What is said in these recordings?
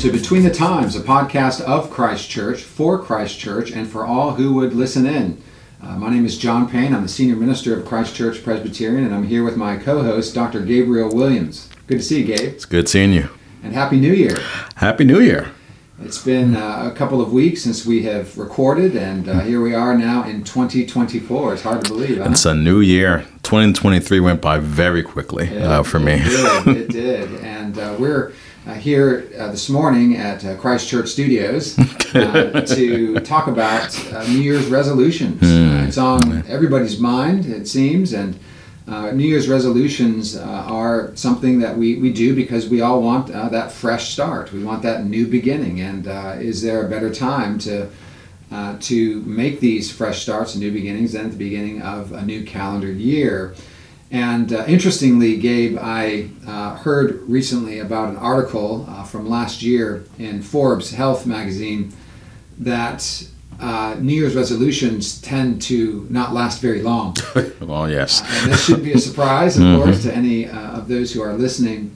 to Between the Times, a podcast of Christ Church, for Christ Church, and for all who would listen in. Uh, my name is John Payne. I'm the senior minister of Christ Church Presbyterian, and I'm here with my co host, Dr. Gabriel Williams. Good to see you, Gabe. It's good seeing you. And Happy New Year. Happy New Year. It's been uh, a couple of weeks since we have recorded, and uh, here we are now in 2024. It's hard to believe. Huh? It's a new year. 2023 went by very quickly uh, for me. It did. it did. And uh, we're uh, here uh, this morning at uh, Christ Church Studios uh, to talk about uh, New Year's resolutions. Uh, it's on everybody's mind, it seems, and uh, New Year's resolutions uh, are something that we, we do because we all want uh, that fresh start. We want that new beginning. And uh, is there a better time to uh, to make these fresh starts and new beginnings than at the beginning of a new calendar year? And uh, interestingly, Gabe, I uh, heard recently about an article uh, from last year in Forbes Health magazine that uh, New Year's resolutions tend to not last very long. well, yes. Uh, and this shouldn't be a surprise, of course, to any uh, of those who are listening.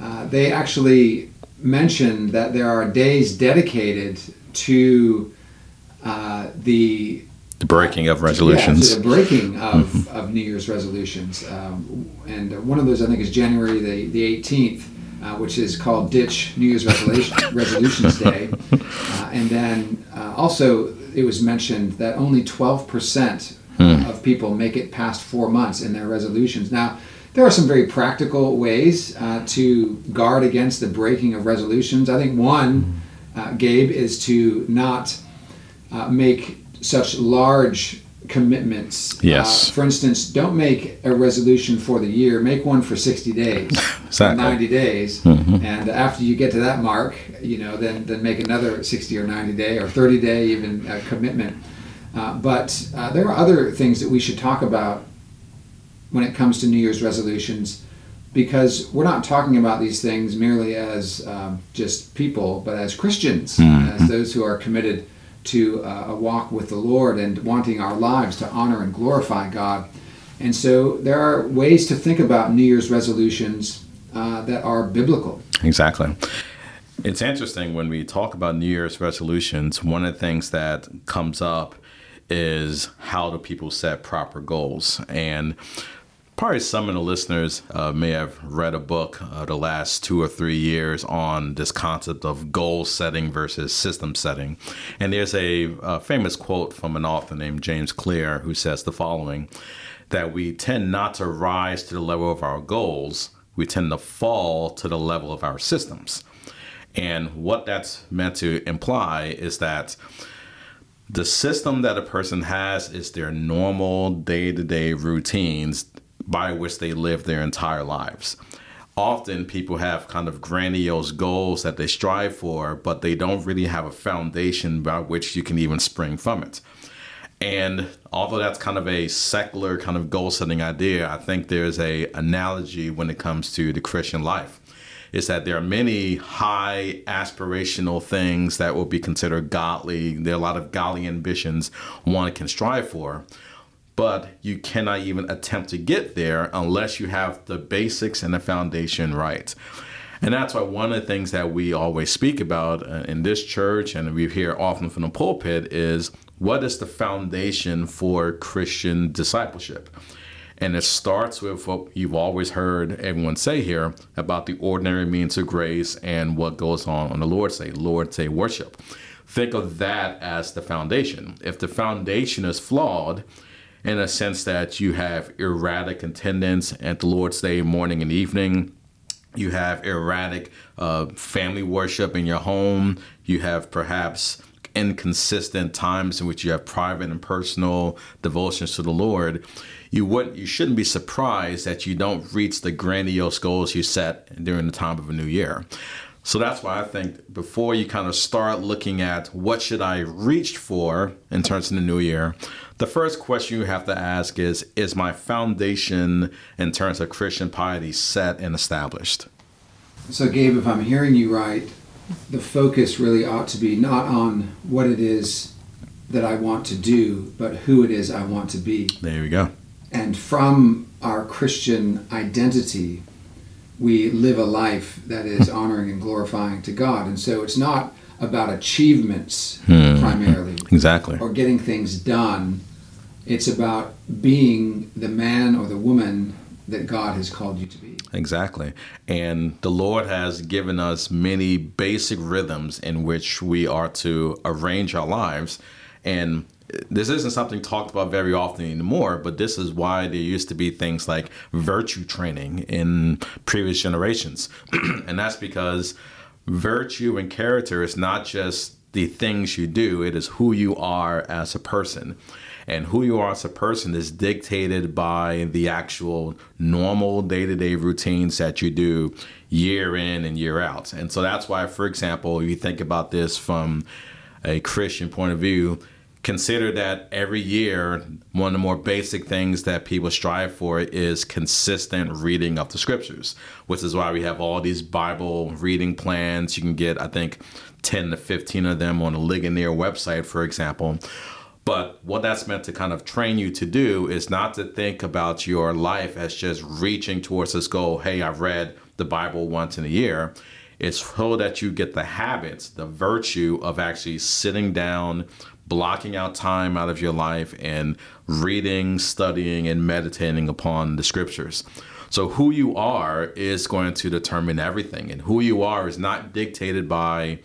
Uh, they actually mention that there are days dedicated to uh, The breaking of yeah, resolutions. to the breaking of, of New Year's resolutions. Um, and one of those, I think, is January the, the 18th, uh, which is called Ditch New Year's Resolution, Resolutions Day. Uh, and then uh, also, it was mentioned that only 12% of people make it past four months in their resolutions. Now, there are some very practical ways uh, to guard against the breaking of resolutions. I think one, uh, Gabe, is to not uh, make such large commitments. Yes. Uh, for instance, don't make a resolution for the year. Make one for 60 days, Exactly. 90 days, and after you get to that mark, you know, then then make another 60 or 90 day or 30 day even uh, commitment. Uh, but uh, there are other things that we should talk about when it comes to New Year's resolutions because we're not talking about these things merely as um, just people, but as Christians, as those who are committed to uh, a walk with the Lord and wanting our lives to honor and glorify God. And so there are ways to think about New Year's resolutions uh, that are biblical. Exactly. It's interesting when we talk about New Year's resolutions, one of the things that comes up is how do people set proper goals? And probably some of the listeners uh, may have read a book uh, the last two or three years on this concept of goal setting versus system setting. And there's a, uh famous quote from an author named James Clear who says the following that we tend not to rise to the level of our goals, we tend to fall to the level of our systems. And what that's meant to imply is that the system that a person has is their normal day to day routines by which they live their entire lives. Often people have kind of grandiose goals that they strive for, but they don't really have a foundation by which you can even spring from it. And although that's kind of a secular kind of goal setting idea, I think there's a analogy when it comes to the Christian life. Is that there are many high aspirational things that will be considered godly. There are a lot of godly ambitions one can strive for, but you cannot even attempt to get there unless you have the basics and the foundation right. And that's why one of the things that we always speak about uh, in this church and we hear often from the pulpit is what is the foundation for Christian discipleship? And it starts with what you've always heard everyone say here about the ordinary means of grace and what goes on on the Lord's Day, Lord's Day worship. Think of that as the foundation. If the foundation is flawed, in a sense that you have erratic attendance at the Lord's Day morning and evening, you have erratic uh, family worship in your home. You have perhaps inconsistent times in which you have private and personal devotions to the Lord. You wouldn't, you shouldn't be surprised that you don't reach the grandiose goals you set during the time of a new year. So that's why I think before you kind of start looking at what should I reach for in terms of the new year, the first question you have to ask is Is my foundation in terms of Christian piety set and established? So, Gabe, if I'm hearing you right, the focus really ought to be not on what it is that I want to do, but who it is I want to be. There we go. And from our Christian identity, we live a life that is hmm. honoring and glorifying to God. And so it's not about achievements hmm. primarily Exactly. or getting things done. It's about being the man or the woman that God has called you to be. Exactly. And the Lord has given us many basic rhythms in which we are to arrange our lives. And this isn't something talked about very often anymore, but this is why there used to be things like virtue training in previous generations. and that's because virtue and character is not just the things you do, it is who you are as a person. And who you are as a person is dictated by the actual normal day to day routines that you do year in and year out. And so that's why, for example, if you think about this from a Christian point of view, consider that every year, one of the more basic things that people strive for is consistent reading of the scriptures, which is why we have all these Bible reading plans. You can get, I think, 10 to 15 of them on the Ligonier website, for example. But what that's meant to kind of train you to do is not to think about your life as just reaching towards this goal. Hey, I've read the Bible once in a year. It's so that you get the habits, the virtue of actually sitting down, blocking out time out of your life, and reading, studying, and meditating upon the scriptures. So, who you are is going to determine everything. And who you are is not dictated by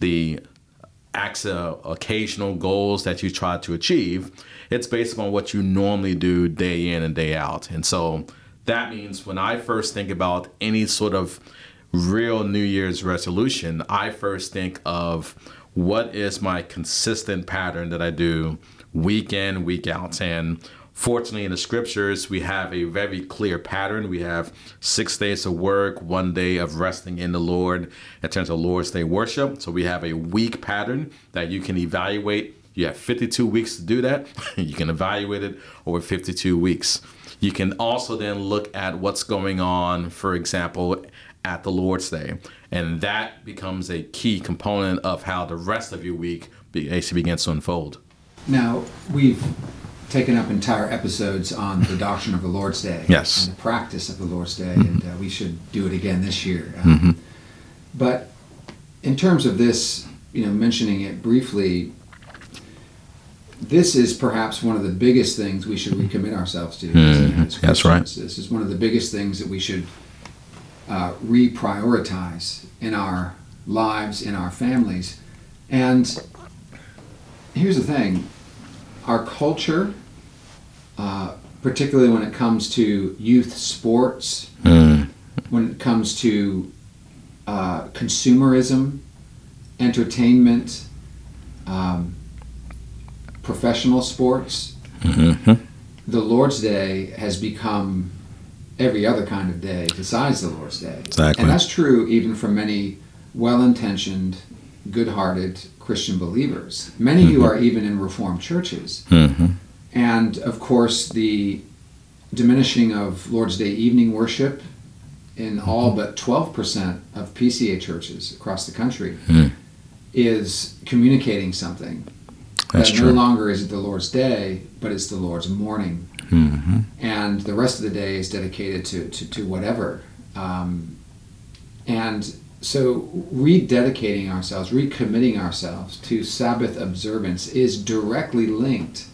the occasional goals that you try to achieve. It's based on what you normally do day in and day out. And so that means when I first think about any sort of real New Year's resolution, I first think of what is my consistent pattern that I do week in, week out. And fortunately, in the scriptures, we have a very clear pattern. We have six days of work, one day of resting in the Lord in terms of Lord's Day worship. So we have a week pattern that you can evaluate. You have 52 weeks to do that. you can evaluate it over 52 weeks. You can also then look at what's going on, for example, at the Lord's Day. And that becomes a key component of how the rest of your week actually begins to unfold. Now, we've taken up entire episodes on the doctrine of the Lord's Day Yes. and the practice of the Lord's Day, and uh, we should do it again this year. Um, But in terms of this, you know, mentioning it briefly, this is perhaps one of the biggest things we should recommit ourselves to. as- as That's right. This is one of the biggest things that we should uh, reprioritize in our lives, in our families. And here's the thing our culture, uh, particularly when it comes to youth sports, when it comes to uh, consumerism, entertainment, um, professional sports, the Lord's Day has become every other kind of day besides the Lord's Day. Exactly. And that's true even for many well intentioned, good hearted Christian believers, many who are even in Reformed churches. And of course, the diminishing of Lord's Day evening worship in all but 12% of PCA churches across the country is communicating something. That's that true. no longer is it the Lord's Day, but it's the Lord's morning. Mm-hmm. And the rest of the day is dedicated to, to, to whatever. Um, and so rededicating ourselves, recommitting ourselves to Sabbath observance is directly linked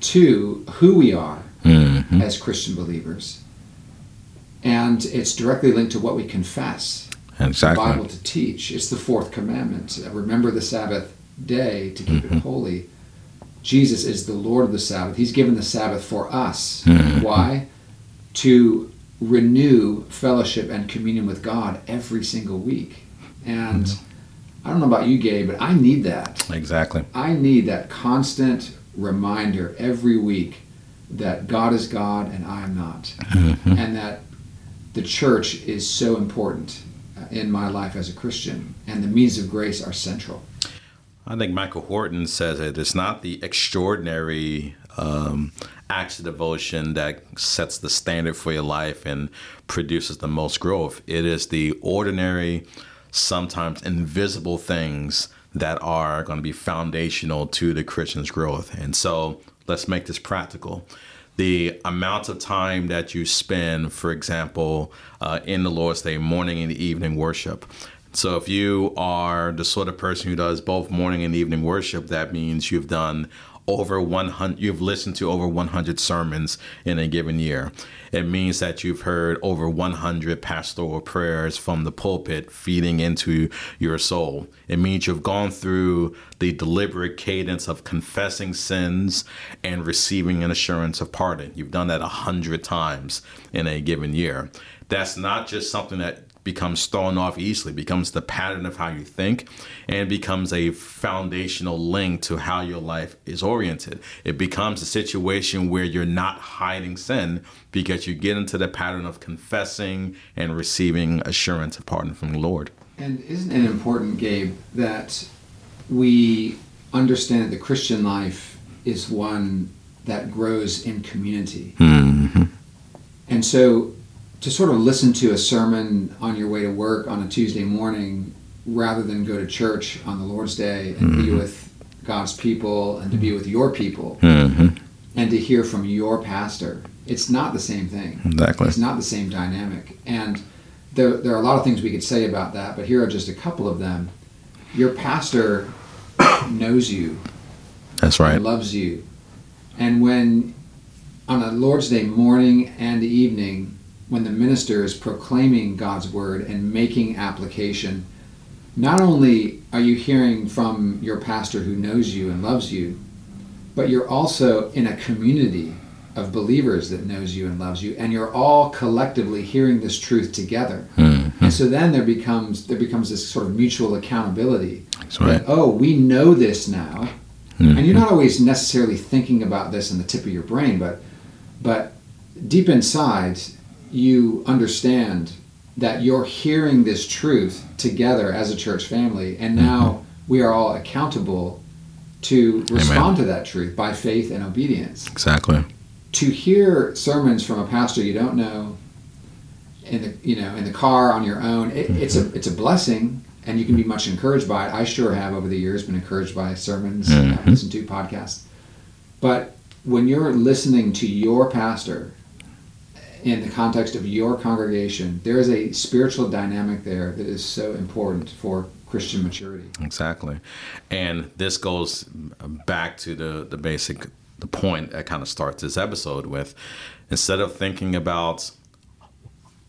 to who we are Mm-hmm. as Christian believers. And it's directly linked to what we confess Exactly. the Bible to teach. It's the fourth commandment. Remember the Sabbath day to keep it holy. Jesus is the Lord of the Sabbath. He's given the Sabbath for us. Why? To renew fellowship and communion with God every single week. And I don't know about you, Gabe, but I need that. Exactly. I need that constant reminder every week that God is God and I am not. And that the church is so important uh, in my life as a Christian. And the means of grace are central. I think Michael Horton says it. It's not the extraordinary um, acts of devotion that sets the standard for your life and produces the most growth. It is the ordinary, sometimes invisible things that are going to be foundational to the Christian's growth. And so let's make this practical. the amount of time that you spend, for example, uh, in the Lord's Day, morning and evening worship. So if you are the sort of person who does both morning and evening worship, that means you've done over 100 you've listened to over 100 sermons in a given year. It means that you've heard over 100 pastoral prayers from the pulpit feeding into your soul. It means you've gone through the deliberate cadence of confessing sins and receiving an assurance of pardon. You've done that 100 times in a given year. That's not just something that becomes thrown off easily, becomes the pattern of how you think, and becomes a foundational link to how your life is oriented. It becomes a situation where you're not hiding sin because you get into the pattern of confessing and receiving assurance of pardon from the Lord. And isn't it important, Gabe, that we understand that the Christian life is one that grows in community? Mm-hmm. And so to sort of listen to a sermon on your way to work on a Tuesday morning rather than go to church on the Lord's Day and mm-hmm. be with God's people and to be with your people mm-hmm. and to hear from your pastor. It's not the same thing. Exactly. It's not the same dynamic. And there, there are a lot of things we could say about that, but here are just a couple of them. Your pastor knows you. That's right. Loves you. And when on a Lord's Day morning and evening, when the minister is proclaiming God's word and making application, not only are you hearing from your pastor who knows you and loves you, but you're also in a community of believers that knows you and loves you, and you're all collectively hearing this truth together. Mm-hmm. And so then there becomes there becomes this sort of mutual accountability. That's right. That, oh, we know this now, mm-hmm. and you're not always necessarily thinking about this in the tip of your brain, but but deep inside you understand that you're hearing this truth together as a church family, and now mm-hmm. we are all accountable to respond Amen. to that truth by faith and obedience. Exactly. To hear sermons from a pastor you don't know in the you know in the car on your own, it, mm-hmm. it's a it's a blessing, and you can be much encouraged by it. I sure have over the years been encouraged by sermons mm-hmm. I've listened to podcasts, but when you're listening to your pastor in the context of your congregation, there is a spiritual dynamic there that is so important for Christian maturity. Exactly. And this goes back to the, the basic the point that kind of starts this episode with instead of thinking about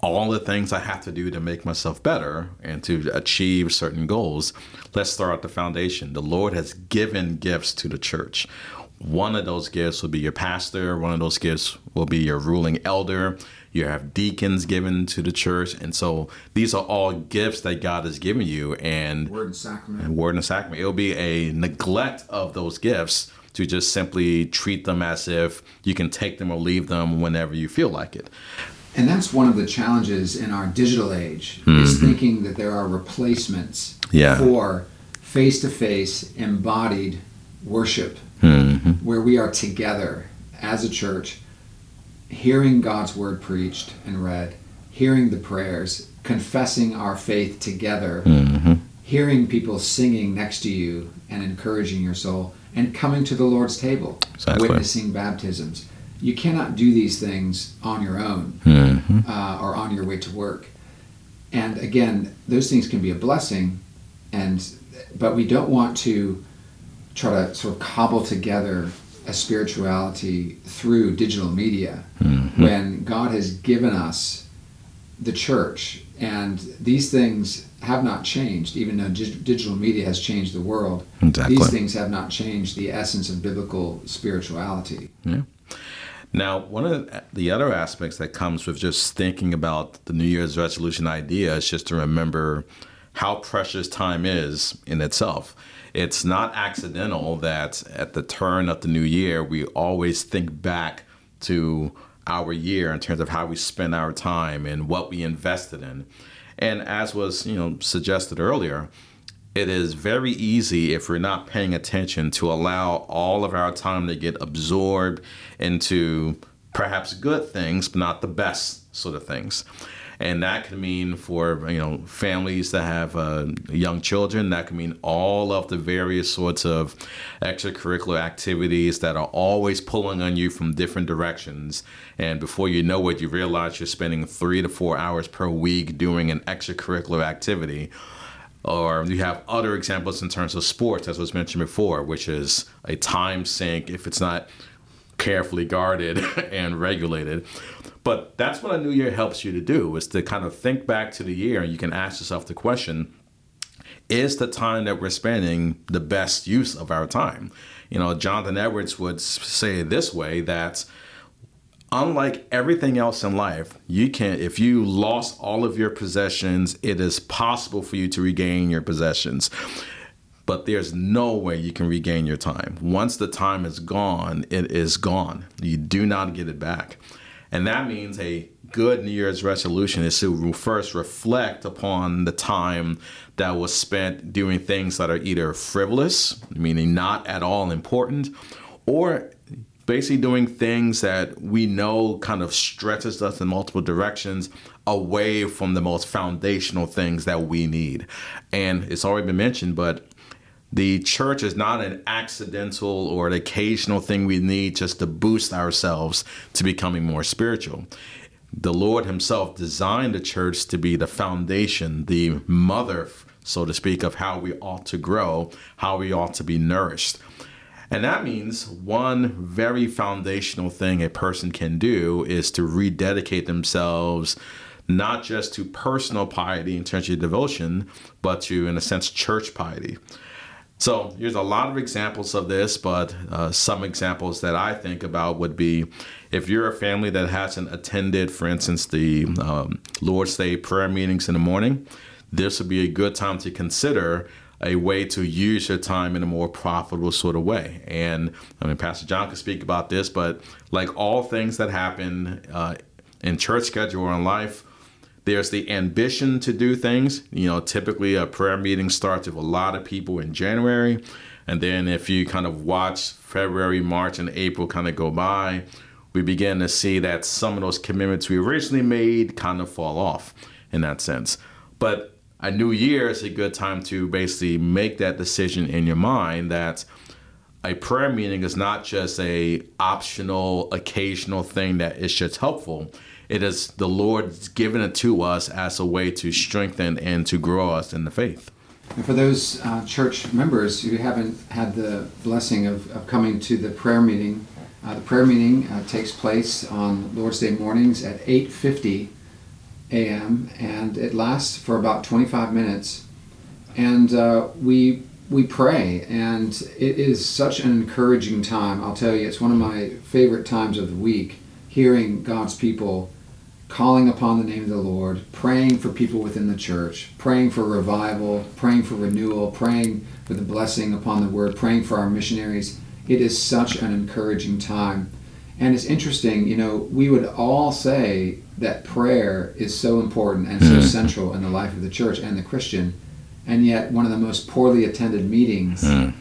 all the things I have to do to make myself better and to achieve certain goals, let's start at the foundation. The Lord has given gifts to the church. One of those gifts will be your pastor, one of those gifts will be your ruling elder. You have deacons given to the church. And so these are all gifts that God has given you. And word and sacrament. And word and sacrament. It'll be a neglect of those gifts to just simply treat them as if you can take them or leave them whenever you feel like it. And that's one of the challenges in our digital age mm-hmm. is thinking that there are replacements yeah. for face to face embodied worship mm-hmm. where we are together as a church, hearing God's word preached and read, hearing the prayers, confessing our faith together, mm-hmm. hearing people singing next to you and encouraging your soul, and coming to the Lord's table, exactly. witnessing baptisms. You cannot do these things on your own mm-hmm. uh, or on your way to work. And again, those things can be a blessing, and but we don't want to try to sort of cobble together a spirituality through digital media mm-hmm. when God has given us the church and these things have not changed even though digital media has changed the world exactly. these things have not changed the essence of biblical spirituality yeah now one of the other aspects that comes with just thinking about the new year's resolution idea is just to remember how precious time is in itself it's not accidental that at the turn of the new year, we always think back to our year in terms of how we spent our time and what we invested in. And as was, you know, suggested earlier, it is very easy if we're not paying attention to allow all of our time to get absorbed into perhaps good things, but not the best sort of things. And that can mean for you know families that have uh, young children. That can mean all of the various sorts of extracurricular activities that are always pulling on you from different directions. And before you know it, you realize you're spending three to four hours per week doing an extracurricular activity or you have other examples in terms of sports, as was mentioned before, which is a time sink if it's not carefully guarded and regulated. But that's what a new year helps you to do is to kind of think back to the year and you can ask yourself the question, is the time that we're spending the best use of our time? You know, Jonathan Edwards would say this way that unlike everything else in life, you can if you lost all of your possessions, it is possible for you to regain your possessions. But there's no way you can regain your time. Once the time is gone, it is gone. You do not get it back. And that means a good New Year's resolution is to first reflect upon the time that was spent doing things that are either frivolous, meaning not at all important, or basically doing things that we know kind of stretches us in multiple directions away from the most foundational things that we need. And it's already been mentioned, but the church is not an accidental or an occasional thing we need just to boost ourselves to becoming more spiritual. The Lord Himself designed the church to be the foundation, the mother, so to speak, of how we ought to grow, how we ought to be nourished. And that means one very foundational thing a person can do is to rededicate themselves not just to personal piety terms of devotion, but to, in a sense, church piety. So here's a lot of examples of this, but uh, some examples that I think about would be if you're a family that hasn't attended, for instance, the um, Lord's Day prayer meetings in the morning, this would be a good time to consider a way to use your time in a more profitable sort of way. And I mean, Pastor John could speak about this, but like all things that happen uh, in church schedule or in life, there's the ambition to do things. You know, typically a prayer meeting starts with a lot of people in January. And then if you kind of watch February, March, and April kind of go by, we begin to see that some of those commitments we originally made kind of fall off in that sense. But a new year is a good time to basically make that decision in your mind that a prayer meeting is not just a optional occasional thing that is just helpful it is the lord's given it to us as a way to strengthen and to grow us in the faith and for those uh, church members who haven't had the blessing of, of coming to the prayer meeting uh, the prayer meeting uh, takes place on lord's day mornings at 8.50 a.m. and it lasts for about 25 minutes. And uh, we we pray, and it is such an encouraging time. I'll tell you, it's one of my favorite times of the week. Hearing God's people calling upon the name of the Lord, praying for people within the church, praying for revival, praying for renewal, praying for the blessing upon the word, praying for our missionaries. It is such an encouraging time. And it's interesting, you know, we would all say that prayer is so important and so mm. central in the life of the church and the Christian, and yet one of the most poorly attended meetings mm.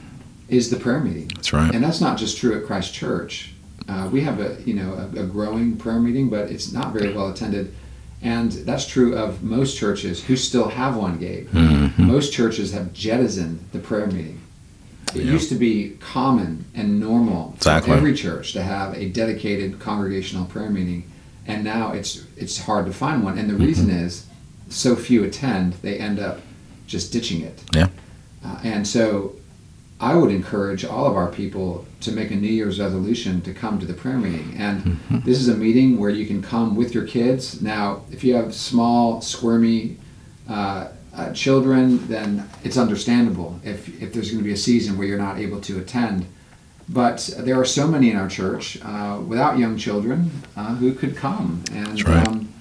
is the prayer meeting. That's right. And that's not just true at Christ Church. Uh, we have a you know a, a, growing prayer meeting, but it's not very well attended, and that's true of most churches who still have one. Gabe, mm-hmm. most churches have jettisoned the prayer meeting. It used to be common and normal exactly. for every church to have a dedicated congregational prayer meeting and now it's it's hard to find one. And the mm-hmm. reason is so few attend, they end up just ditching it. Yeah. Uh, and so I would encourage all of our people to make a New Year's resolution to come to the prayer meeting. And this is a meeting where you can come with your kids. Now, if you have small, squirmy uh, uh, children, then it's understandable if, if there's going to be a season where you're not able to attend. But there are so many in our church uh, without young children uh, who could come. And, right. um,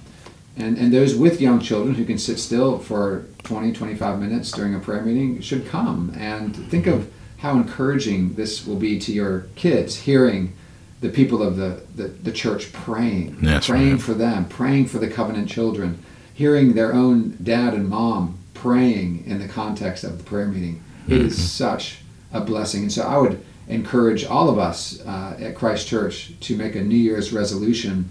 and, and those with young children who can sit still for 20, 25 minutes during a prayer meeting should come. And think of how encouraging this will be to your kids hearing the people of the, the, the church praying, That's praying right. for them, praying for the covenant children, hearing their own dad and mom praying in the context of the prayer meeting. It mm-hmm. is such a blessing. And so I would encourage all of us uh, at Christ Church to make a New Year's resolution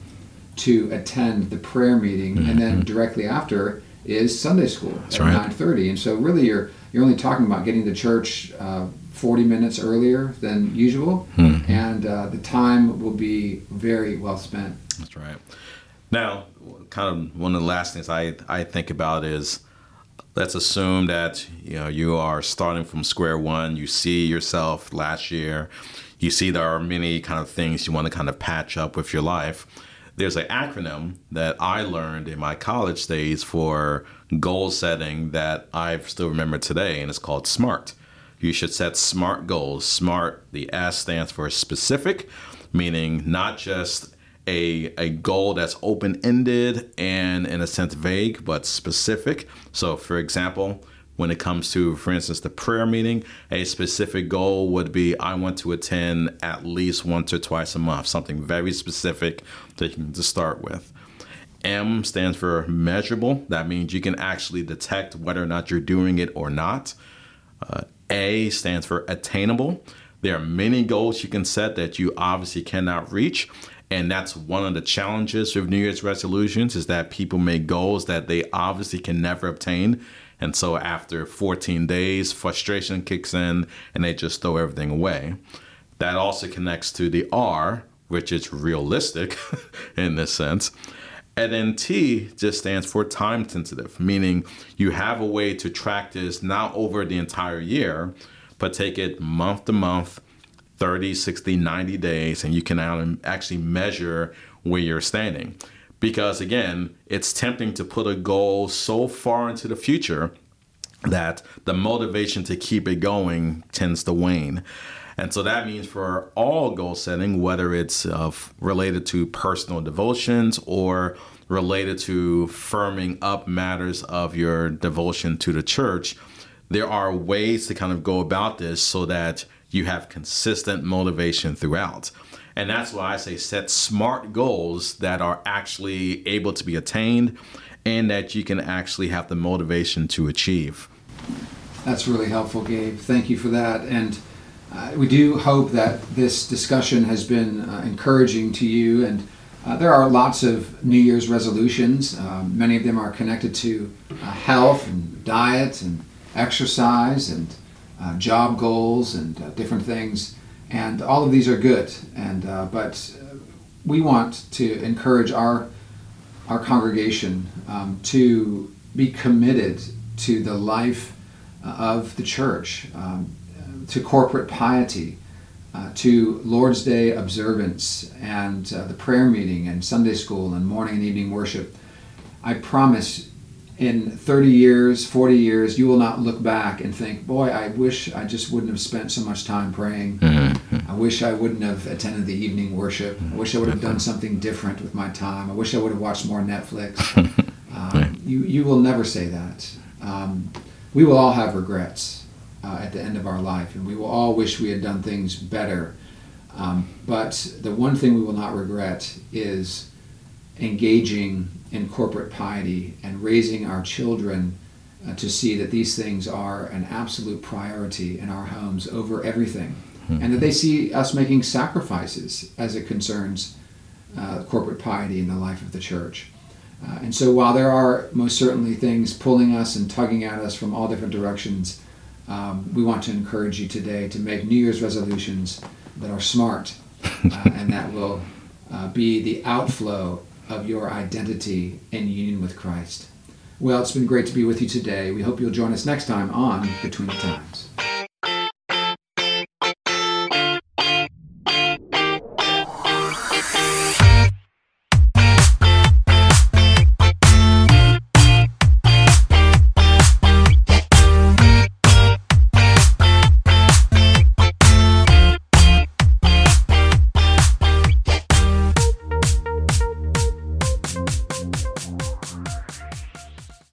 to attend the prayer meeting, mm-hmm. and then directly after is Sunday school That's at right. nine thirty. And so really, you're you're only talking about getting to church uh, forty minutes earlier than usual, mm-hmm. and uh, the time will be very well spent. That's right. Now, kind of one of the last things I I think about is let's assume that you know you are starting from square one. You see yourself last year. You see there are many kind of things you want to kind of patch up with your life there's an acronym that I learned in my college days for goal setting that I still remember today, and it's called SMART. You should set SMART goals. SMART, the S stands for specific, meaning not just a, a goal that's open ended and in a sense vague, but specific. So, for example, when it comes to, for instance, the prayer meeting, a specific goal would be I want to attend at least once or twice a month, something very specific that you can to start with. M stands for measurable. That means you can actually detect whether or not you're doing it or not. Uh, a stands for attainable. There are many goals you can set that you obviously cannot reach. And that's one of the challenges with New Year's resolutions is that people make goals that they obviously can never obtain. And so after 14 days, frustration kicks in and they just throw everything away. That also connects to the R, which is realistic in this sense. And then T just stands for time sensitive, meaning you have a way to track this not over the entire year, but take it month to month, 30, 60, 90 days, and you can actually measure where you're standing because again, it's tempting to put a goal so far into the future that the motivation to keep it going tends to wane. And so that means for all goal setting, whether it's uh, related to personal devotions or related to firming up matters of your devotion to the church, there are ways to kind of go about this so that you have consistent motivation throughout. And that's why I say set smart goals that are actually able to be attained and that you can actually have the motivation to achieve. That's really helpful, Gabe. Thank you for that. And uh, we do hope that this discussion has been uh, encouraging to you. And uh, there are lots of New Year's resolutions. Um, many of them are connected to uh, health and diet and exercise and uh, job goals and different things and all of these are good. And but we want to encourage our our congregation um, to be committed to the life of the church, um, to corporate piety, uh, to Lord's Day observance, and uh, the prayer meeting, and Sunday school, and morning and evening worship. I promise in 30 years, 40 years, you will not look back and think, boy, I wish I just wouldn't have spent so much time praying. Mm-hmm. I wish I wouldn't have attended the evening worship. I wish I would have done something different with my time. I wish I would have watched more Netflix. um, you, you will never say that. Um, we will all have regrets uh, at the end of our life, and we will all wish we had done things better. Um, but the one thing we will not regret is engaging in corporate piety and raising our children uh, to see that these things are an absolute priority in our homes over everything. Mm-hmm. And that they see us making sacrifices as it concerns uh, corporate piety in the life of the church. Uh, and so, while there are most certainly things pulling us and tugging at us from all different directions, um, we want to encourage you today to make New Year's resolutions that are smart uh, and that will uh, be the outflow of your identity in union with Christ. Well, it's been great to be with you today. We hope you'll join us next time on Between the Times.